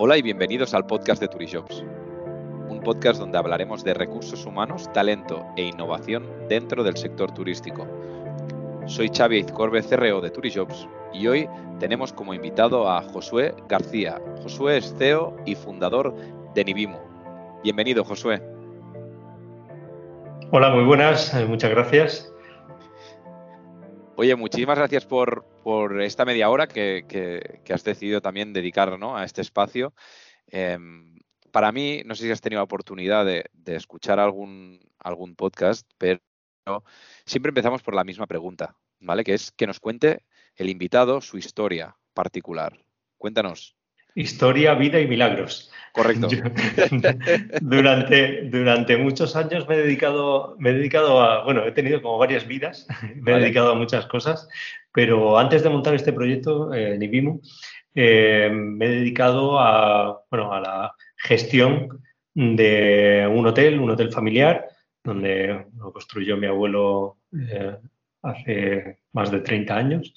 Hola y bienvenidos al podcast de Turijobs, un podcast donde hablaremos de recursos humanos, talento e innovación dentro del sector turístico. Soy Xavi Izcorbe, CRO de Turijobs, y hoy tenemos como invitado a Josué García. Josué es CEO y fundador de Nivimo. Bienvenido, Josué. Hola, muy buenas, eh, muchas gracias. Oye, muchísimas gracias por, esta media hora que, has decidido también dedicar a este espacio. Em, para mí, no sé si has tenido oportunidad de, escuchar algún, algún podcast, pero siempre empezamos por la misma pregunta, ¿vale? Que es que nos cuente el invitado su historia particular. Cuéntanos. Historia, vida y milagros. Correcto. durante, durante muchos años me he, dedicado, me he dedicado a, bueno, he tenido como varias vidas, me he dedicado a muchas cosas, pero antes de montar este proyecto, eh, Nibimu, eh, me he dedicado a, bueno, a la gestión de un hotel, un hotel familiar, donde lo construyó mi abuelo eh, hace más de 30 años.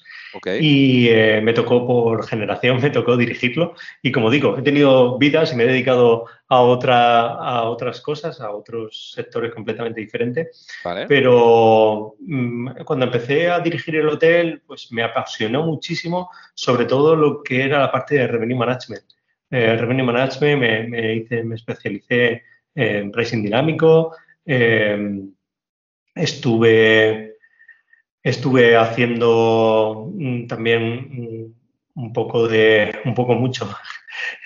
Y eh, me tocó por generación, me tocó dirigirlo. Y como digo, he tenido vidas y me he dedicado a, otra, a otras cosas, a otros sectores completamente diferentes. Pero mm, cuando empecé a dirigir el hotel, pues me apasionó muchísimo, sobre todo lo que era la parte de revenue management. Eh, revenue management me, me, hice, me especialicé en pricing dinámico. Eh, estuve Estuve haciendo mm, también mm, un poco de, un poco mucho,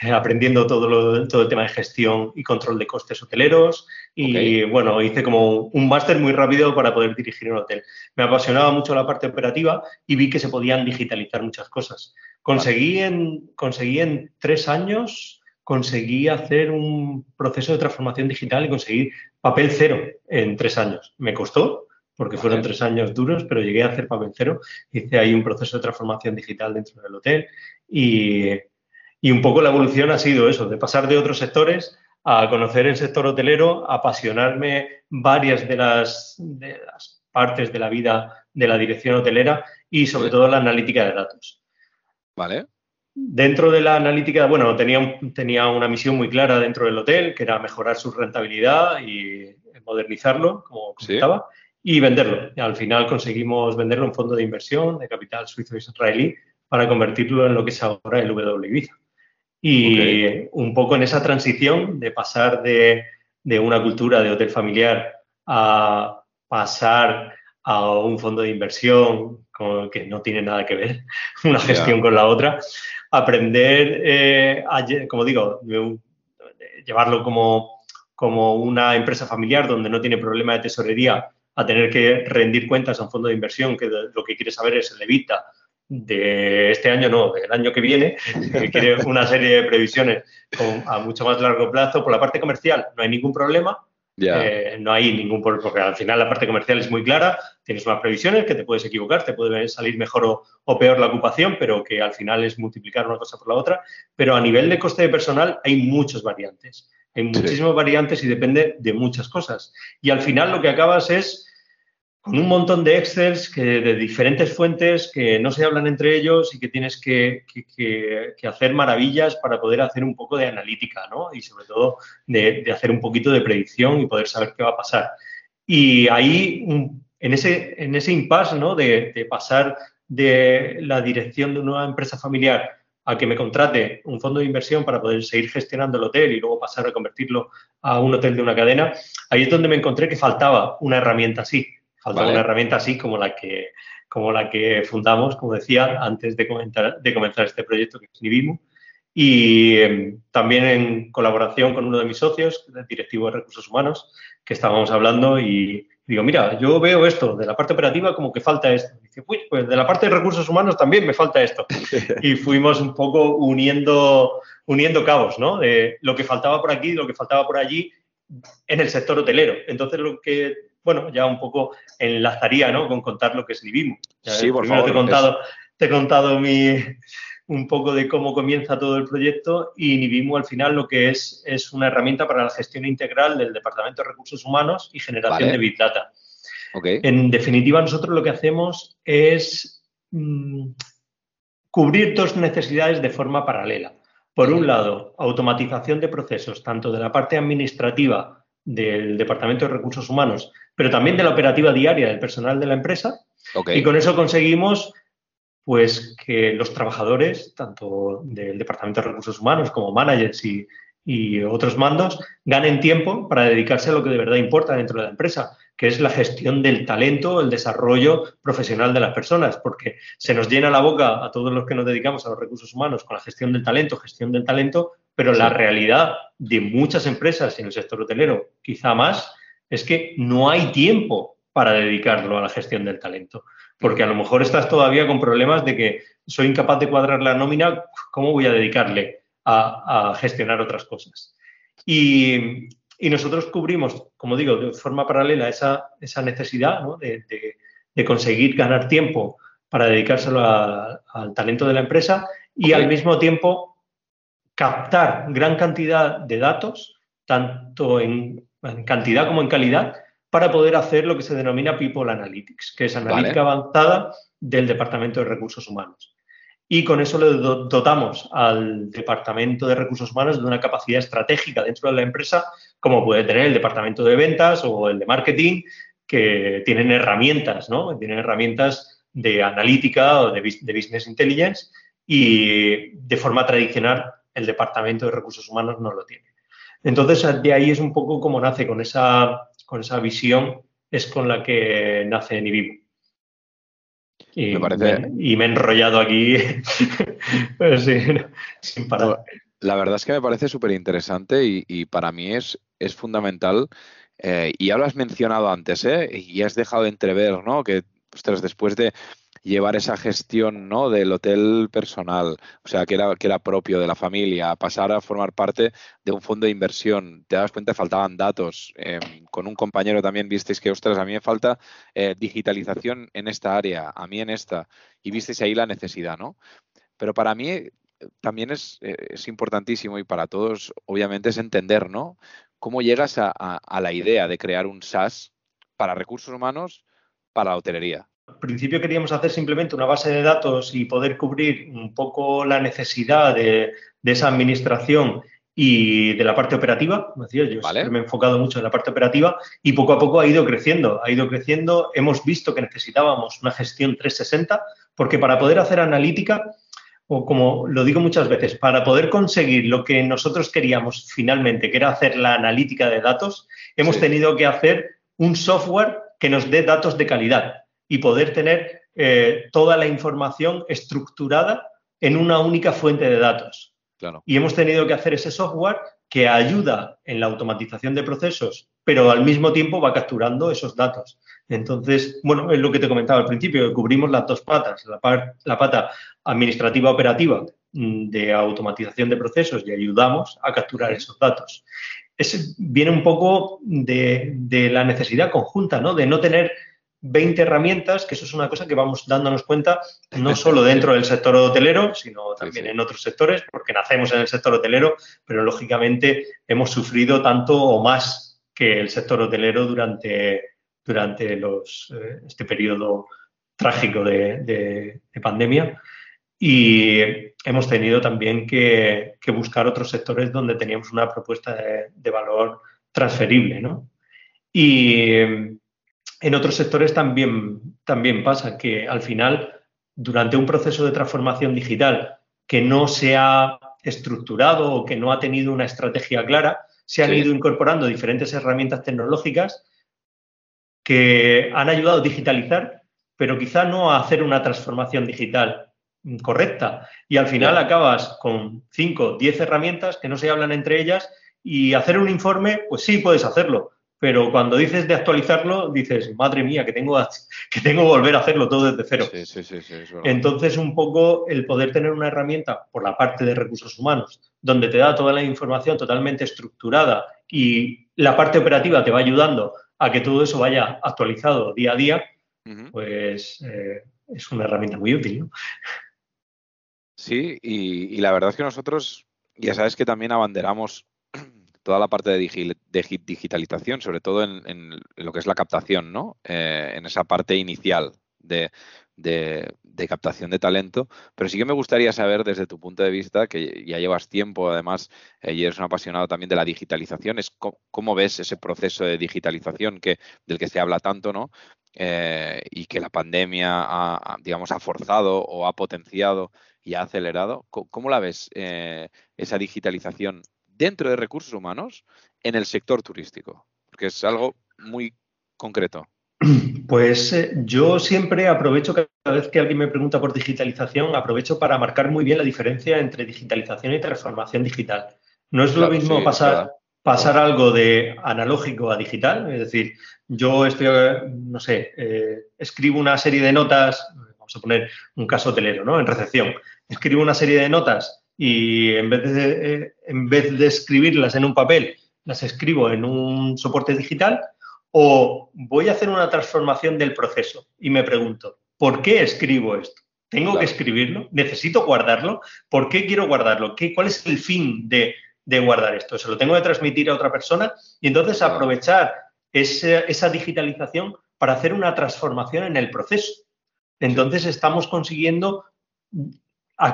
aprendiendo todo, todo el tema de gestión y control de costes hoteleros y bueno, hice como un máster muy rápido para poder dirigir un hotel. Me apasionaba mucho la parte operativa y vi que se podían digitalizar muchas cosas. Conseguí, en, conseguí en tres años, conseguí hacer un proceso de transformación digital y conseguir papel cero en tres años. Me costó, porque fueron tres años duros, pero llegué a hacer papel cero. Hice ahí un proceso de transformación digital dentro del hotel y, un poco la evolución ha sido eso, de pasar de otros sectores a conocer el sector hotelero, apasionarme varias de las, de las partes de la vida de la dirección hotelera y sobre todo la analítica de datos. Vale. Dentro de la analítica, bueno, tenía, tenía una misión muy clara dentro del hotel, que era mejorar su rentabilidad y modernizarlo, como comentaba y venderlo. Y al final conseguimos venderlo en un fondo de inversión de capital suizo israelí para convertirlo en lo que es ahora el W Ibiza. Y un poco en esa transición de pasar de, de, una cultura de hotel familiar a pasar a un fondo de inversión que no tiene nada que ver una gestión con la otra, aprender, eh, como digo, llevarlo como, como una empresa familiar donde no tiene problema de tesorería a tener que rendir cuentas a un fondo de inversión que lo que quiere saber es el evita de este año, no, del año que viene, que quiere una serie de previsiones a mucho más largo plazo. Por la parte comercial no hay ningún problema, eh, no hay ningún problema, porque al final la parte comercial es muy clara, tienes unas previsiones que te puedes equivocar, te puede salir mejor o, peor la ocupación, pero que al final es multiplicar una cosa por la otra. Pero a nivel de coste de personal hay muchas variantes, hay muchísimas variantes y depende de muchas cosas. Y al final lo que acabas es con un montón de Excels que, de diferentes fuentes que no se hablan entre ellos y que tienes que, hacer maravillas para poder hacer un poco de analítica, ¿no? Y sobre todo de, hacer un poquito de predicción y poder saber qué va a pasar. Y ahí, en ese, en ese impasse, ¿no? De, pasar de la dirección de una empresa familiar a que me contrate un fondo de inversión para poder seguir gestionando el hotel y luego pasar a convertirlo a un hotel de una cadena, ahí es donde me encontré que faltaba una herramienta así Falta una herramienta así como la que como la que fundamos, como decía, antes de, comentar, de comenzar este proyecto que es Nivimo. Y em, también en colaboración con uno de mis socios, el directivo de recursos humanos, que estábamos hablando y digo, mira, yo veo esto, de la parte operativa como que falta esto. Pues de la parte de recursos humanos también me falta esto. y fuimos un poco uniendo, uniendo cabos, ¿no? De lo que faltaba por aquí, lo que faltaba por allí en el sector hotelero. Entonces, lo que bueno, ya un poco enlazaría ¿no? con contar lo que es Nivimo. Sí, por favor. Te he contado, te he contado mi, un poco de cómo comienza todo el proyecto y Nivimo al final lo que es es una herramienta para la gestión integral del Departamento de Recursos Humanos y generación de Big Data. En definitiva, nosotros lo que hacemos es mm, cubrir dos necesidades de forma paralela. por un lado, automatización de procesos, tanto de la parte administrativa del Departamento de Recursos Humanos, pero también de la operativa diaria del personal de la empresa. Y con eso conseguimos pues que los trabajadores, tanto del Departamento de Recursos Humanos como managers y, y otros mandos, ganen tiempo para dedicarse a lo que de verdad importa dentro de la empresa, que es la gestión del talento, el desarrollo profesional de las personas, porque se nos llena la boca a todos los que nos dedicamos a los recursos humanos con la gestión del talento, gestión del talento, pero la realidad de muchas empresas en el sector hotelero, quizá más, es que no hay tiempo para dedicarlo a la gestión del talento, porque a lo mejor estás todavía con problemas de que soy incapaz de cuadrar la nómina, ¿cómo voy a dedicarle a, gestionar otras cosas? Y, y nosotros cubrimos, como digo, de forma paralela esa, esa necesidad de, conseguir ganar tiempo para dedicárselo al talento de la empresa y al mismo tiempo captar gran cantidad de datos, tanto en, cantidad como en calidad, para poder hacer lo que se denomina People Analytics, que es analítica avanzada del Departamento de Recursos Humanos y con eso le dotamos al Departamento de Recursos Humanos de una capacidad estratégica dentro de la empresa, como puede tener el Departamento de Ventas o el de Marketing, que tienen herramientas, ¿no? Tienen herramientas de analítica o de, Business Intelligence y de forma tradicional el Departamento de Recursos Humanos no lo tiene. Entonces, de ahí es un poco como nace, con esa, con esa visión es con la que nace Nibibu. Y me, parece... y me he enrollado aquí sin parar. La verdad es que me parece súper interesante y, para mí es, es fundamental. Eh, y ya lo has mencionado antes, ¿eh? y has dejado de entrever, ¿no? Que después de llevar esa gestión ¿no? del hotel personal, o sea, que era, que era propio de la familia, pasar a formar parte de un fondo de inversión. Te das cuenta, faltaban datos. Em, con un compañero también visteis que, ostras, a mí me falta eh, digitalización en esta área, a mí en esta, y visteis ahí la necesidad, ¿no? Pero para mí eh, también es, eh, es importantísimo y para todos, obviamente, es entender, ¿no? ¿Cómo llegas a, a la idea de crear un SaaS para recursos humanos para la hotelería? Al principio queríamos hacer simplemente una base de datos y poder cubrir un poco la necesidad de, esa administración y de la parte operativa, decía, yo me he enfocado mucho en la parte operativa y poco a poco ha ido creciendo, ha ido creciendo. Hemos visto que necesitábamos una gestión 360 porque para poder hacer analítica, o como lo digo muchas veces, para poder conseguir lo que nosotros queríamos finalmente, que era hacer la analítica de datos, hemos tenido que hacer un software que nos dé datos de calidad y poder tener eh, toda la información estructurada en una única fuente de datos. Y hemos tenido que hacer ese software que ayuda en la automatización de procesos, pero al mismo tiempo va capturando esos datos. Entonces, bueno, es lo que te comentaba al principio, que cubrimos las dos patas, la, la pata administrativa operativa mm, de automatización de procesos y ayudamos a capturar esos datos. Es, viene un poco de, de, la necesidad conjunta, ¿no? De no tener 20 herramientas, que eso es una cosa que vamos dándonos cuenta no solo dentro del sector hotelero, sino también en otros sectores, porque nacemos en el sector hotelero, pero lógicamente hemos sufrido tanto o más que el sector hotelero durante, durante los, eh, este periodo trágico de, pandemia. Y hemos tenido también que, buscar otros sectores donde teníamos una propuesta de, de valor transferible, ¿no? Y en otros sectores también, también pasa que al final, durante un proceso de transformación digital que no se ha estructurado o que no ha tenido una estrategia clara, se han ido incorporando diferentes herramientas tecnológicas que han ayudado a digitalizar, pero quizá no a hacer una transformación digital correcta. Y al final acabas con 5, 10 herramientas que no se hablan entre ellas y hacer un informe, pues sí, puedes hacerlo, pero cuando dices de actualizarlo, dices, madre mía, que tengo, que tengo que volver a hacerlo todo desde cero. Entonces, un poco el poder tener una herramienta por la parte de recursos humanos, donde te da toda la información totalmente estructurada y la parte operativa te va ayudando a que todo eso vaya actualizado día a día, pues eh, es una herramienta muy útil. Sí, y la verdad es que nosotros, ya sabes que también abanderamos toda la parte de, digitalización, sobre todo en, lo que es la captación, ¿no? Eh, en esa parte inicial de, captación de talento, pero sí que me gustaría saber desde tu punto de vista, que ya llevas tiempo además eh, y eres un apasionado también de la digitalización, es cómo, ves ese proceso de digitalización que, del que se habla tanto, ¿no? Eh, y que la pandemia ha, digamos, ha forzado o ha potenciado y ha acelerado. ¿Cómo, la ves esa digitalización dentro de recursos humanos en el sector turístico? Porque es algo muy concreto. Pues eh, yo siempre aprovecho, cada vez que alguien me pregunta por digitalización, aprovecho para marcar muy bien la diferencia entre digitalización y transformación digital. No es lo mismo pasar, pasar algo de analógico a digital, es decir, yo estoy, no sé, eh, escribo una serie de notas, vamos a poner un caso hotelero, ¿no? En recepción, escribo una serie de notas y en vez de, eh, en vez de escribirlas en un papel, las escribo en un soporte digital o voy a hacer una transformación del proceso y me pregunto, ¿por qué escribo esto? ¿Tengo que escribirlo? ¿Necesito guardarlo? ¿Por qué quiero guardarlo? ¿Qué, ¿Cuál es el fin de, guardar esto? ¿Se lo tengo que transmitir a otra persona? Y entonces aprovechar esa digitalización para hacer una transformación en el proceso. Entonces estamos consiguiendo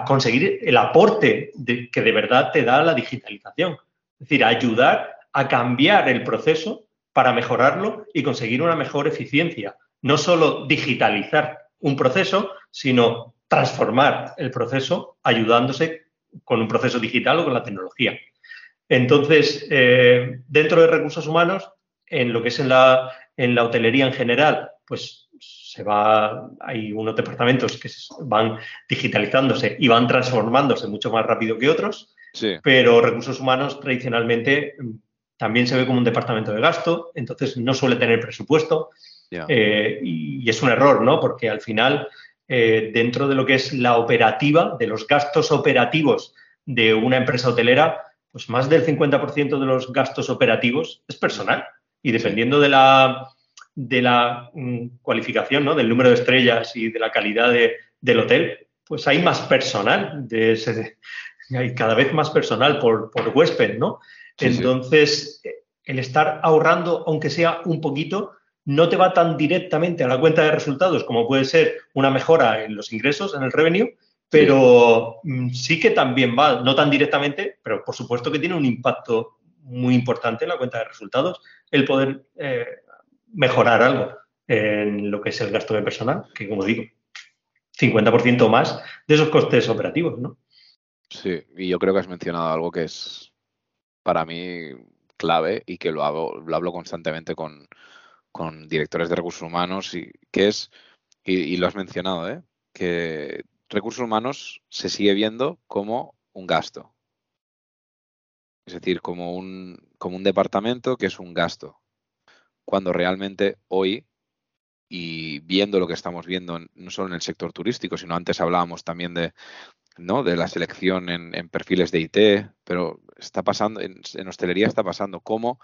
conseguir el aporte que de verdad te da la digitalización. Es decir, ayudar a cambiar el proceso para mejorarlo y conseguir una mejor eficiencia. No solo digitalizar un proceso, sino transformar el proceso ayudándose con un proceso digital o con la tecnología. Entonces, eh, dentro de recursos humanos, en lo que es en la, en la hotelería en general, pues se va, hay unos departamentos que van digitalizándose y van transformándose mucho más rápido que otros, pero recursos humanos tradicionalmente también se ve como un departamento de gasto, entonces no suele tener presupuesto eh, y, es un error, ¿no? Porque al final, eh, dentro de lo que es la operativa, de los gastos operativos de una empresa hotelera, pues más del 50% de los gastos operativos es personal. Y dependiendo de la, de la mm, cualificación, ¿no? del número de estrellas y de la calidad del hotel, pues hay más personal, de hay cada vez más personal por, por huésped, ¿no? Entonces, el estar ahorrando, aunque sea un poquito, no te va tan directamente a la cuenta de resultados como puede ser una mejora en los ingresos, en el revenue, pero mm, sí, que también va, no tan directamente, pero por supuesto que tiene un impacto muy importante en la cuenta de resultados el poder eh, mejorar algo en lo que es el gasto de personal, que como digo, 50% más de esos costes operativos, ¿no? Sí, y yo creo que has mencionado algo que es para mí clave y que lo, hago, lo hablo constantemente con, directores de recursos humanos y que es, y, lo has mencionado, ¿eh? que recursos humanos se sigue viendo como un gasto. Es decir, como un, como un departamento que es un gasto. Cuando realmente hoy, y viendo lo que estamos viendo no solo en el sector turístico, sino antes hablábamos también de, ¿no? de la selección en, perfiles de IT, pero está pasando, en, hostelería está pasando cómo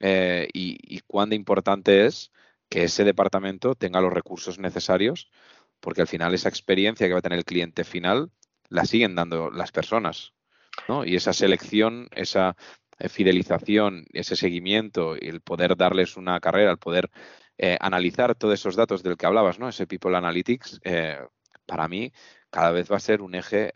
eh, y, cuán importante es que ese departamento tenga los recursos necesarios, porque al final esa experiencia que va a tener el cliente final la siguen dando las personas. ¿no? Y esa selección, esa fidelización, ese seguimiento el poder darles una carrera, el poder eh, analizar todos esos datos del que hablabas, ¿no? ese People Analytics, para mí cada vez va a ser un eje,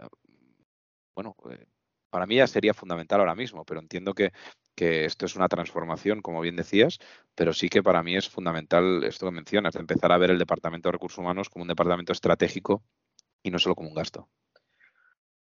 bueno, eh, para mí ya sería fundamental ahora mismo, pero entiendo que, esto es una transformación, como bien decías, pero sí que para mí es fundamental esto que mencionas, empezar a ver el Departamento de Recursos Humanos como un departamento estratégico y no solo como un gasto.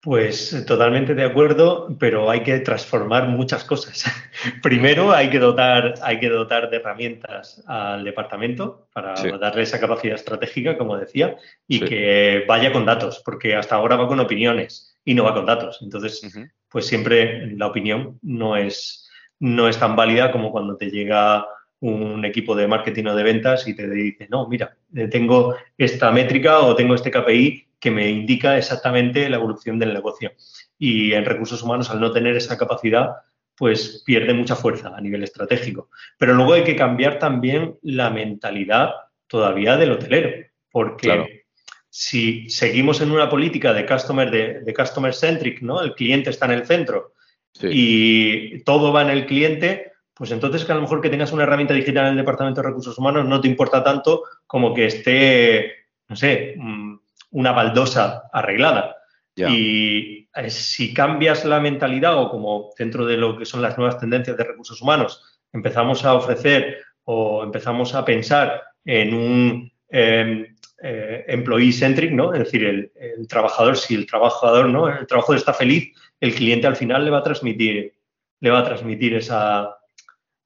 Pues eh, totalmente de acuerdo, pero hay que transformar muchas cosas. Primero hay que dotar, hay que dotar de herramientas al departamento para darle esa capacidad estratégica, como decía, y que vaya con datos, porque hasta ahora va con opiniones y no va con datos. Entonces, pues siempre la opinión no es, no es tan válida como cuando te llega un equipo de marketing o de ventas y te dice, no, mira, eh, tengo esta métrica o tengo este KPI que me indica exactamente la evolución del negocio. Y en recursos humanos, al no tener esa capacidad, pues pierde mucha fuerza a nivel estratégico. Pero luego hay que cambiar también la mentalidad todavía del hotelero, porque si seguimos en una política de customer, de, customer centric, ¿no? El cliente está en el centro y todo va en el cliente, pues entonces que a lo mejor que tengas una herramienta digital en el departamento de recursos humanos no te importa tanto como que esté, no sé, mm, una baldosa arreglada. Y eh, si cambias la mentalidad o como dentro de lo que son las nuevas tendencias de recursos humanos, empezamos a ofrecer o empezamos a pensar en un em, eh, employee centric, ¿no? Es decir, el, trabajador, si el trabajador, ¿no? El trabajador está feliz, el cliente al final le va a transmitir, le va a transmitir esa,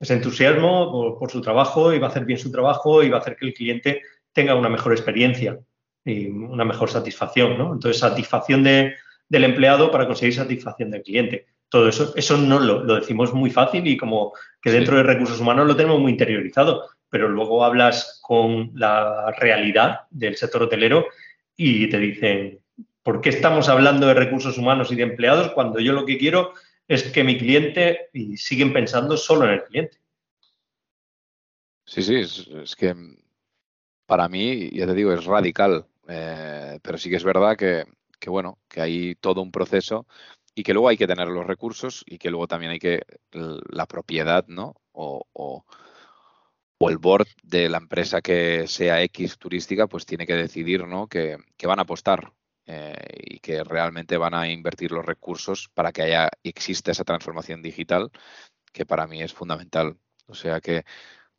ese entusiasmo por, su trabajo y va a hacer bien su trabajo y va a hacer que el cliente tenga una mejor experiencia y una mejor satisfacción, ¿no? Entonces, satisfacción del empleado para conseguir satisfacción del cliente. Todo eso, eso no lo, decimos muy fácil y como que dentro de recursos humanos lo tenemos muy interiorizado, pero luego hablas con la realidad del sector hotelero y te dicen, ¿por qué estamos hablando de recursos humanos y de empleados cuando yo lo que quiero es que mi cliente, y siguen pensando solo en el cliente? Sí, sí, es, que para mí, ya te digo, es radical, eh, pero sí que es verdad que, bueno, que hay todo un proceso y que luego hay que tener los recursos y que luego también hay que la propiedad, ¿no? o el board de la empresa que sea X turística, pues tiene que decidir ¿no? que, van a apostar eh, y que realmente van a invertir los recursos para que haya exista esa transformación digital, que para mí es fundamental. O sea que,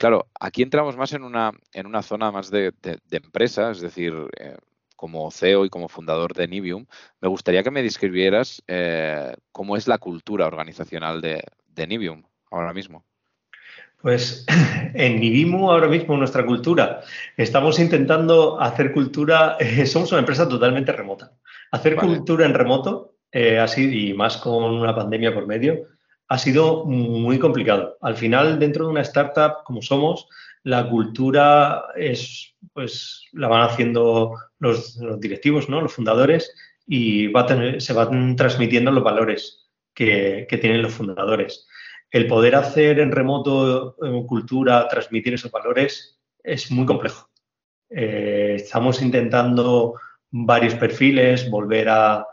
claro, aquí entramos más en una, en una zona más de, empresa, es decir, eh, como CEO y como fundador de Nibium, me gustaría que me describieras eh, cómo es la cultura organizacional de, de Nibium ahora mismo. Pues en Nibimu ahora mismo, nuestra cultura, estamos intentando hacer cultura, somos una empresa totalmente remota. Hacer cultura en remoto, eh, así, y más con una pandemia por medio, ha sido muy complicado. Al final, dentro de una startup como somos, la cultura es, pues, la van haciendo los, directivos, ¿no? los fundadores, y se van transmitiendo los valores que tienen los fundadores el poder hacer en remoto cultura, transmitir esos valores, es muy complejo. Eh, estamos intentando varios perfiles, volver a,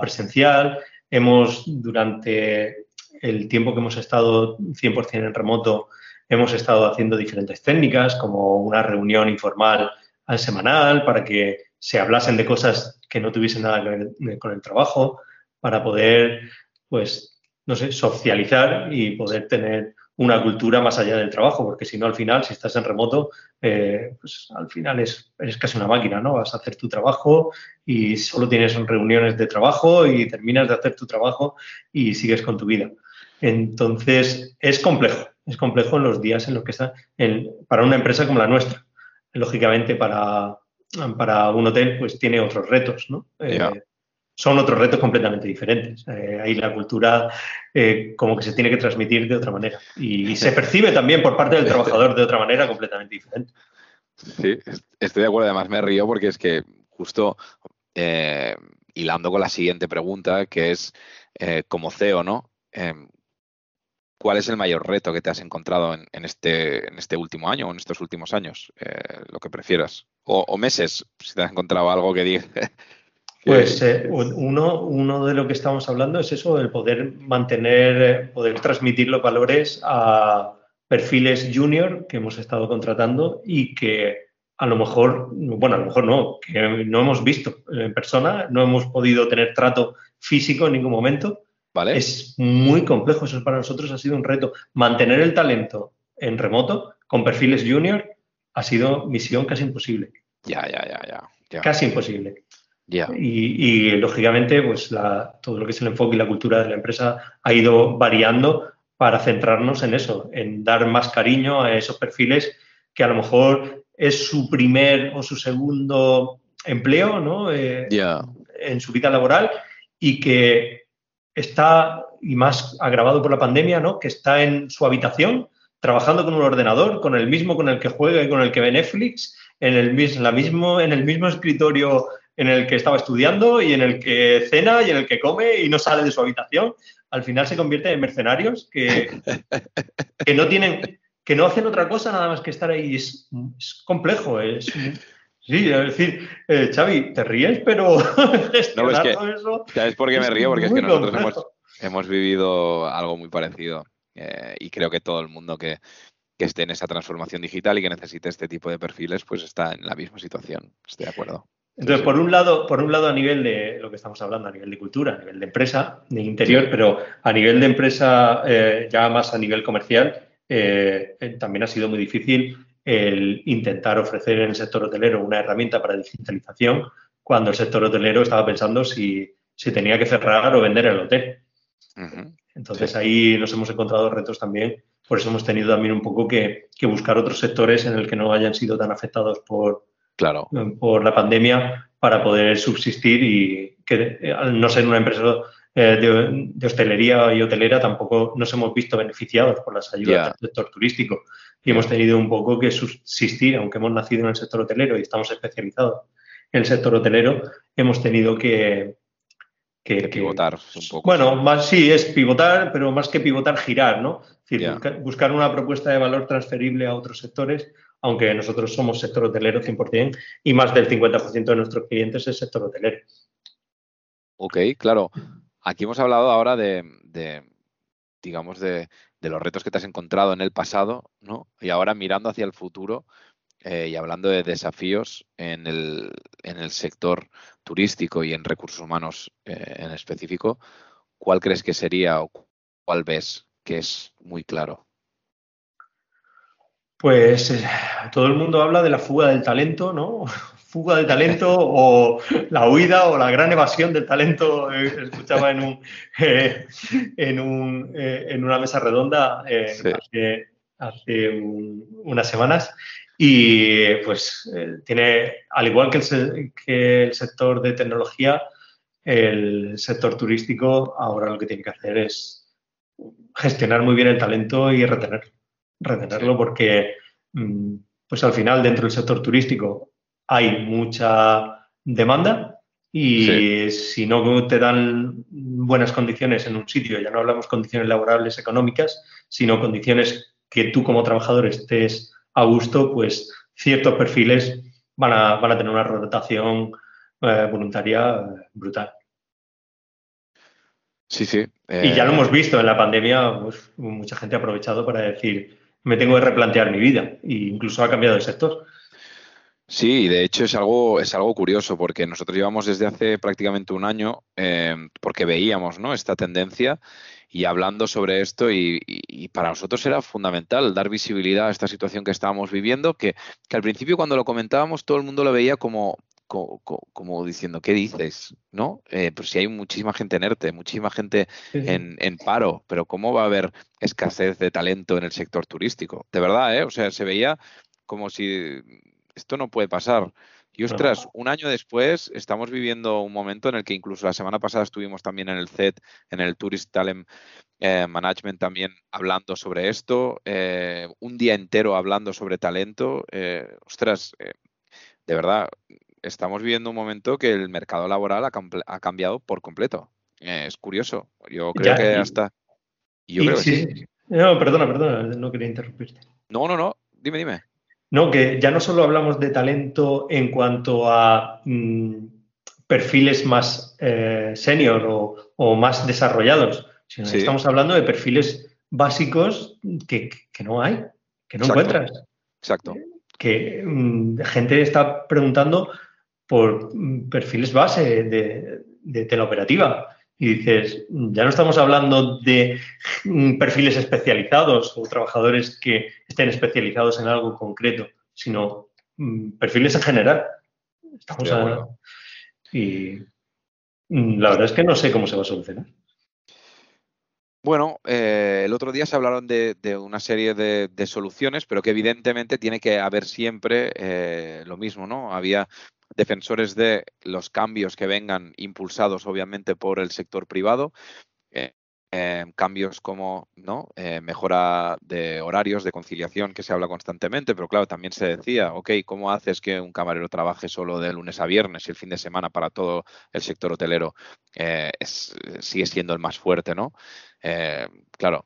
presencial. Hemos, durante el tiempo que hemos estado 100% en remoto, hemos estado haciendo diferentes técnicas, como una reunión informal al semanal para que se hablasen de cosas que no tuviesen nada que ver con el trabajo, para poder pues no sé, socializar y poder tener una cultura más allá del trabajo, porque si no, al final, si estás en remoto, eh, pues al final es, eres casi una máquina, ¿no? Vas a hacer tu trabajo y solo tienes reuniones de trabajo y terminas de hacer tu trabajo y sigues con tu vida. Entonces, es complejo, es complejo en los días en los que está, para una empresa como la nuestra. Lógicamente, para, para un hotel, pues tiene otros retos, ¿no? Eh, son otros retos completamente diferentes. Eh, ahí la cultura eh, como que se tiene que transmitir de otra manera y, se percibe también por parte del trabajador de otra manera completamente diferente. Sí, estoy de acuerdo. Además me río porque es que justo eh, hilando con la siguiente pregunta, que es como CEO, ¿no? ¿Cuál es el mayor reto que te has encontrado en, este, este último año o en estos últimos años? lo que prefieras. O, o, meses, si te has encontrado algo que diga pues eh, uno, uno de lo que estamos hablando es eso, el poder mantener, eh, poder transmitir los valores a perfiles junior que hemos estado contratando y que a lo mejor, bueno, a lo mejor no, que no hemos visto en persona, no hemos podido tener trato físico en ningún momento. Vale. Es muy complejo, eso para nosotros ha sido un reto. Mantener el talento en remoto con perfiles junior ha sido misión casi imposible. Ya, ya, ya, ya. Casi imposible. Y, lógicamente, pues todo lo que es el enfoque y la cultura de la empresa ha ido variando para centrarnos en eso, en dar más cariño a esos perfiles que a lo mejor es su primer o su segundo empleo ¿no? Eh, en su vida laboral y que está, y más agravado por la pandemia, ¿no? que está en su habitación trabajando con un ordenador, con el mismo con el que juega y con el que ve Netflix, en el, la mismo, en el mismo escritorio en el que estaba estudiando y en el que cena y en el que come y no sale de su habitación. Al final se convierte en mercenarios que, que no tienen, que no hacen otra cosa nada más que estar ahí. Es, complejo, es, Sí, es decir, eh, Xavi, te ríes, pero no, es que, eso. ¿Sabes por qué me río? Porque es que nosotros hemos, vivido algo muy parecido eh, y creo que todo el mundo que, que, esté en esa transformación digital y que necesite este tipo de perfiles, pues está en la misma situación. Estoy de acuerdo. Entonces, por un lado, por un lado, a nivel de lo que estamos hablando, a nivel de cultura, a nivel de empresa, de interior, pero a nivel de empresa, eh, ya más a nivel comercial, eh, eh, también ha sido muy difícil el intentar ofrecer en el sector hotelero una herramienta para digitalización cuando el sector hotelero estaba pensando si, tenía que cerrar o vender el hotel. Entonces ahí nos hemos encontrado retos también, por eso hemos tenido también un poco que, que buscar otros sectores en el que no hayan sido tan afectados por, claro. por la pandemia para poder subsistir y que al no ser una empresa eh, de, hostelería y hotelera tampoco nos hemos visto beneficiados por las ayudas del sector turístico y hemos tenido un poco que subsistir, aunque hemos nacido en el sector hotelero y estamos especializados en el sector hotelero, hemos tenido que, que, pivotar un poco. Bueno, más sí, es pivotar, pero más que pivotar, girar, ¿no? Es decir, buscar una propuesta de valor transferible a otros sectores aunque nosotros somos sector hotelero 100% y más del 50% de nuestros clientes es sector hotelero. Ok, claro. Aquí hemos hablado ahora de, digamos, de, los retos que te has encontrado en el pasado, ¿no? Y ahora mirando hacia el futuro eh, y hablando de desafíos en el, en el, sector turístico y en recursos humanos eh, en específico, ¿cuál crees que sería o cuál ves que es muy claro? Pues eh, todo el mundo habla de la fuga del talento, ¿no? Fuga del talento o la huida o la gran evasión del talento. Eh, escuchaba en, un, eh, en, un, en, una mesa redonda hace, unas semanas y pues tiene, al igual que el, que el sector de tecnología, el sector turístico ahora lo que tiene que hacer es gestionar muy bien el talento y retenerlo retenerlo porque mm, pues al final dentro del sector turístico hay mucha demanda y si no te dan buenas condiciones en un sitio, ya no hablamos condiciones laborables económicas, sino condiciones que tú como trabajador estés a gusto, pues ciertos perfiles van a, van a tener una rotación eh, voluntaria brutal. Sí, sí. Y ya lo eh, hemos visto en la pandemia, pues, mucha gente ha aprovechado para decir, me tengo que replantear mi vida e incluso ha cambiado de sector. Sí, de hecho es algo, es algo curioso porque nosotros llevamos desde hace prácticamente un año eh, porque veíamos ¿no? esta tendencia y hablando sobre esto y, para nosotros era fundamental dar visibilidad a esta situación que estábamos viviendo, que, que al principio cuando lo comentábamos todo el mundo lo veía como, como, diciendo, ¿qué dices? ¿No? Eh, pues si hay muchísima gente en ERTE, muchísima gente en, en, paro, pero ¿cómo va a haber escasez de talento en el sector turístico? De verdad, ¿eh? O sea, se veía como si esto no puede pasar. Y ostras, un año después estamos viviendo un momento en el que incluso la semana pasada estuvimos también en el CET, en el Tourist Talent eh, Management también hablando sobre esto, eh, un día entero hablando sobre talento. ostras, de verdad, estamos viviendo un momento que el mercado laboral ha, cambiado por completo. es curioso. Yo creo que hasta. Yo creo que sí. No, perdona, perdona, no quería interrumpirte. No, no, no. Dime, dime. No, que ya no solo hablamos de talento en cuanto a mm, perfiles más eh, senior o, más desarrollados, sino que estamos hablando de perfiles básicos que, no hay, que no encuentras. Exacto. Que mm, gente está preguntando por perfiles base de, de teleoperativa. Y dices, ya no estamos hablando de perfiles especializados o trabajadores que estén especializados en algo concreto, sino mm, perfiles en general. Estamos Y mm, la verdad es que no sé cómo se va a solucionar. Bueno, eh, el otro día se hablaron de, una serie de, soluciones, pero que evidentemente tiene que haber siempre eh, lo mismo, ¿no? Había defensores de los cambios que vengan impulsados obviamente por el sector privado. Eh, eh, cambios como ¿no? Eh, mejora de horarios de conciliación que se habla constantemente, pero claro, también se decía, ok, ¿cómo haces que un camarero trabaje solo de lunes a viernes y el fin de semana para todo el sector hotelero sigue siendo el más fuerte, ¿no? claro,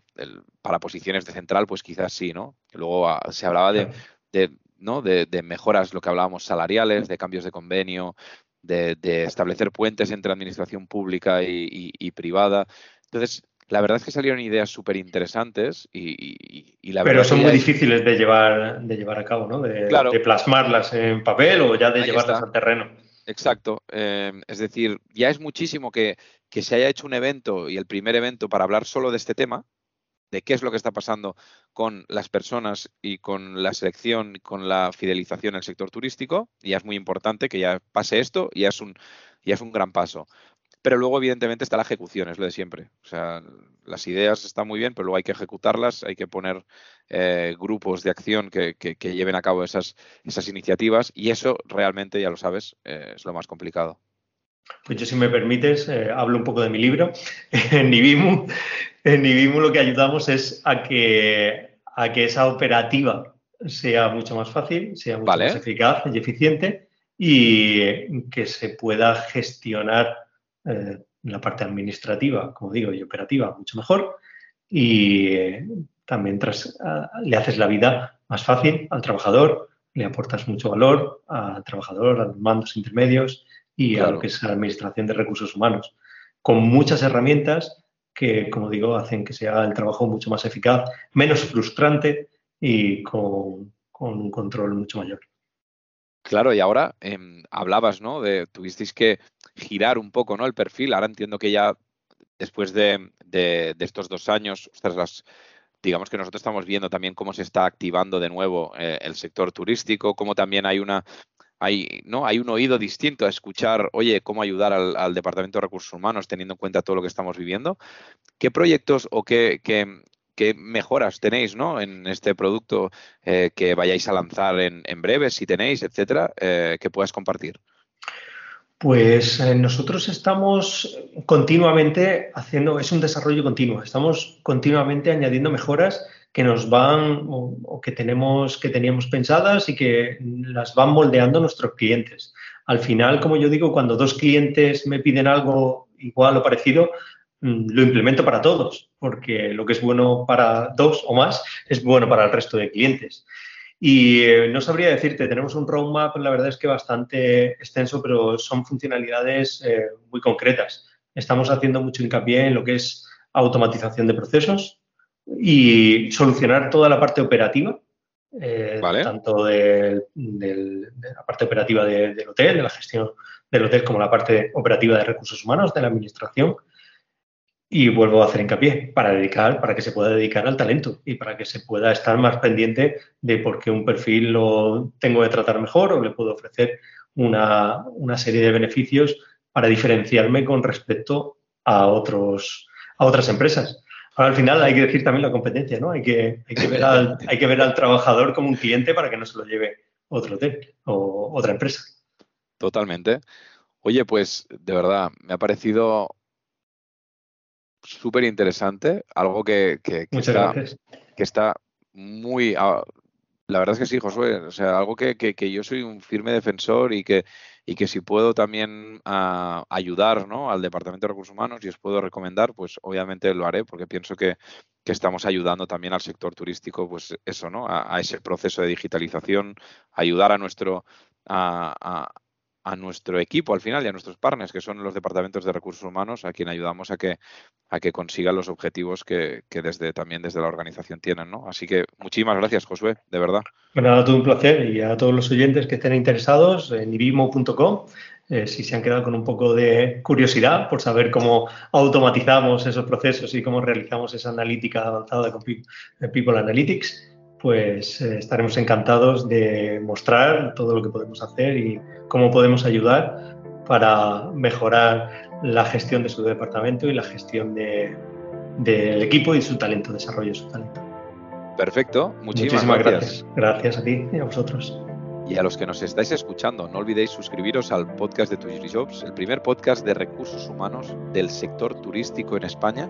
para posiciones de central, pues quizás sí, ¿no? Luego ah, se hablaba de ¿no? De, mejoras, lo que hablábamos, salariales, de cambios de convenio, de, establecer puentes entre administración pública y, privada. Entonces, la verdad es que salieron ideas súper interesantes y, la Pero son muy difíciles de llevar, de llevar a cabo, ¿no? De, de, plasmarlas en papel o ya de llevarlas al terreno. Exacto. Eh, es decir, ya es muchísimo que, que se haya hecho un evento y el primer evento para hablar solo de este tema, de qué es lo que está pasando con las personas y con la selección, con la fidelización el sector turístico. Y ya es muy importante que ya pase esto y ya es un, ya es un gran paso. Pero luego, evidentemente, está la ejecución, es lo de siempre. O sea, las ideas están muy bien, pero luego hay que ejecutarlas, hay que poner eh, grupos de acción que, lleven a cabo esas, esas iniciativas y eso realmente, ya lo sabes, eh, es lo más complicado. Pues yo, si me permites, eh, hablo un poco de mi libro. en Nibimu, en Nibimu lo que ayudamos es a que, a que esa operativa sea mucho más fácil, sea mucho más eficaz y eficiente y que se pueda gestionar eh, la parte administrativa, como digo, y operativa mucho mejor. Y eh, también tras, le haces la vida más fácil al trabajador, le aportas mucho valor al trabajador, a los mandos intermedios y a lo que es la administración de recursos humanos, con muchas herramientas que, como digo, hacen que sea el trabajo mucho más eficaz, menos frustrante y con un control mucho mayor. Claro, y ahora em, hablabas, ¿no? De tuvisteis que girar un poco, ¿no? El perfil. Ahora entiendo que ya después de, estos dos años, las, digamos que nosotros estamos viendo también cómo se está activando de nuevo eh, el sector turístico, cómo también hay una hay, ¿no? hay un oído distinto a escuchar, oye, cómo ayudar al, Departamento de Recursos Humanos teniendo en cuenta todo lo que estamos viviendo. ¿Qué proyectos o qué, qué, mejoras tenéis ¿no? en este producto eh, que vayáis a lanzar en, breve, si tenéis, etcétera, eh, que puedas compartir? Pues eh, nosotros estamos continuamente haciendo, es un desarrollo continuo, estamos continuamente añadiendo mejoras que nos van o, que tenemos que teníamos pensadas y que las van moldeando nuestros clientes. Al final, como yo digo, cuando dos clientes me piden algo igual o parecido, Mm, lo implemento para todos, porque lo que es bueno para dos o más es bueno para el resto de clientes. Y eh, no sabría decirte, tenemos un roadmap, la verdad es que bastante extenso, pero son funcionalidades eh, muy concretas. Estamos haciendo mucho hincapié en lo que es automatización de procesos y solucionar toda la parte operativa, eh, tanto de, la parte operativa del hotel, de la gestión del hotel, como la parte operativa de recursos humanos, de la administración y vuelvo a hacer hincapié para dedicar, para que se pueda dedicar al talento y para que se pueda estar más pendiente de por qué un perfil lo tengo que tratar mejor o le puedo ofrecer una, serie de beneficios para diferenciarme con respecto a otros a otras empresas. Al final hay que decir también la competencia, ¿no? Hay que, hay que, ver, al, hay que ver al trabajador como un cliente para que no se lo lleve otro hotel o otra empresa. Totalmente. Oye, pues de verdad, me ha parecido súper interesante, algo que, que, está, que está muy... Ah, la verdad es que sí, Josué, o sea, algo que, yo soy un firme defensor y que, y que si puedo también ah, ayudar ¿no? al Departamento de Recursos Humanos y os puedo recomendar, pues obviamente lo haré porque pienso que, estamos ayudando también al sector turístico, pues eso, ¿no? A, ese proceso de digitalización, ayudar a nuestro, nuestro equipo al final y a nuestros partners, que son los departamentos de recursos humanos, a quien ayudamos a que, a que consigan los objetivos que, desde, también desde la organización tienen. ¿no? Así que muchísimas gracias, Josué, de verdad. Bueno, todo un placer y a todos los oyentes que estén interesados en ibimo.com. Eh, si se han quedado con un poco de curiosidad por saber cómo automatizamos esos procesos y cómo realizamos esa analítica avanzada con People Analytics, pues eh, estaremos encantados de mostrar todo lo que podemos hacer y cómo podemos ayudar para mejorar la gestión de su departamento y la gestión del equipo y su talento, desarrollo de su talento. Perfecto, muchísimas, gracias. gracias. a ti y a vosotros. Y a los que nos estáis escuchando, no olvidéis suscribiros al podcast de Tuishi Jobs, el primer podcast de recursos humanos del sector turístico en España,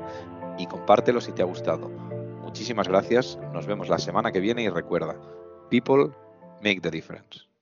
y compártelo si te ha gustado. Muchísimas gracias, nos vemos la semana que viene y recuerda, people make the difference.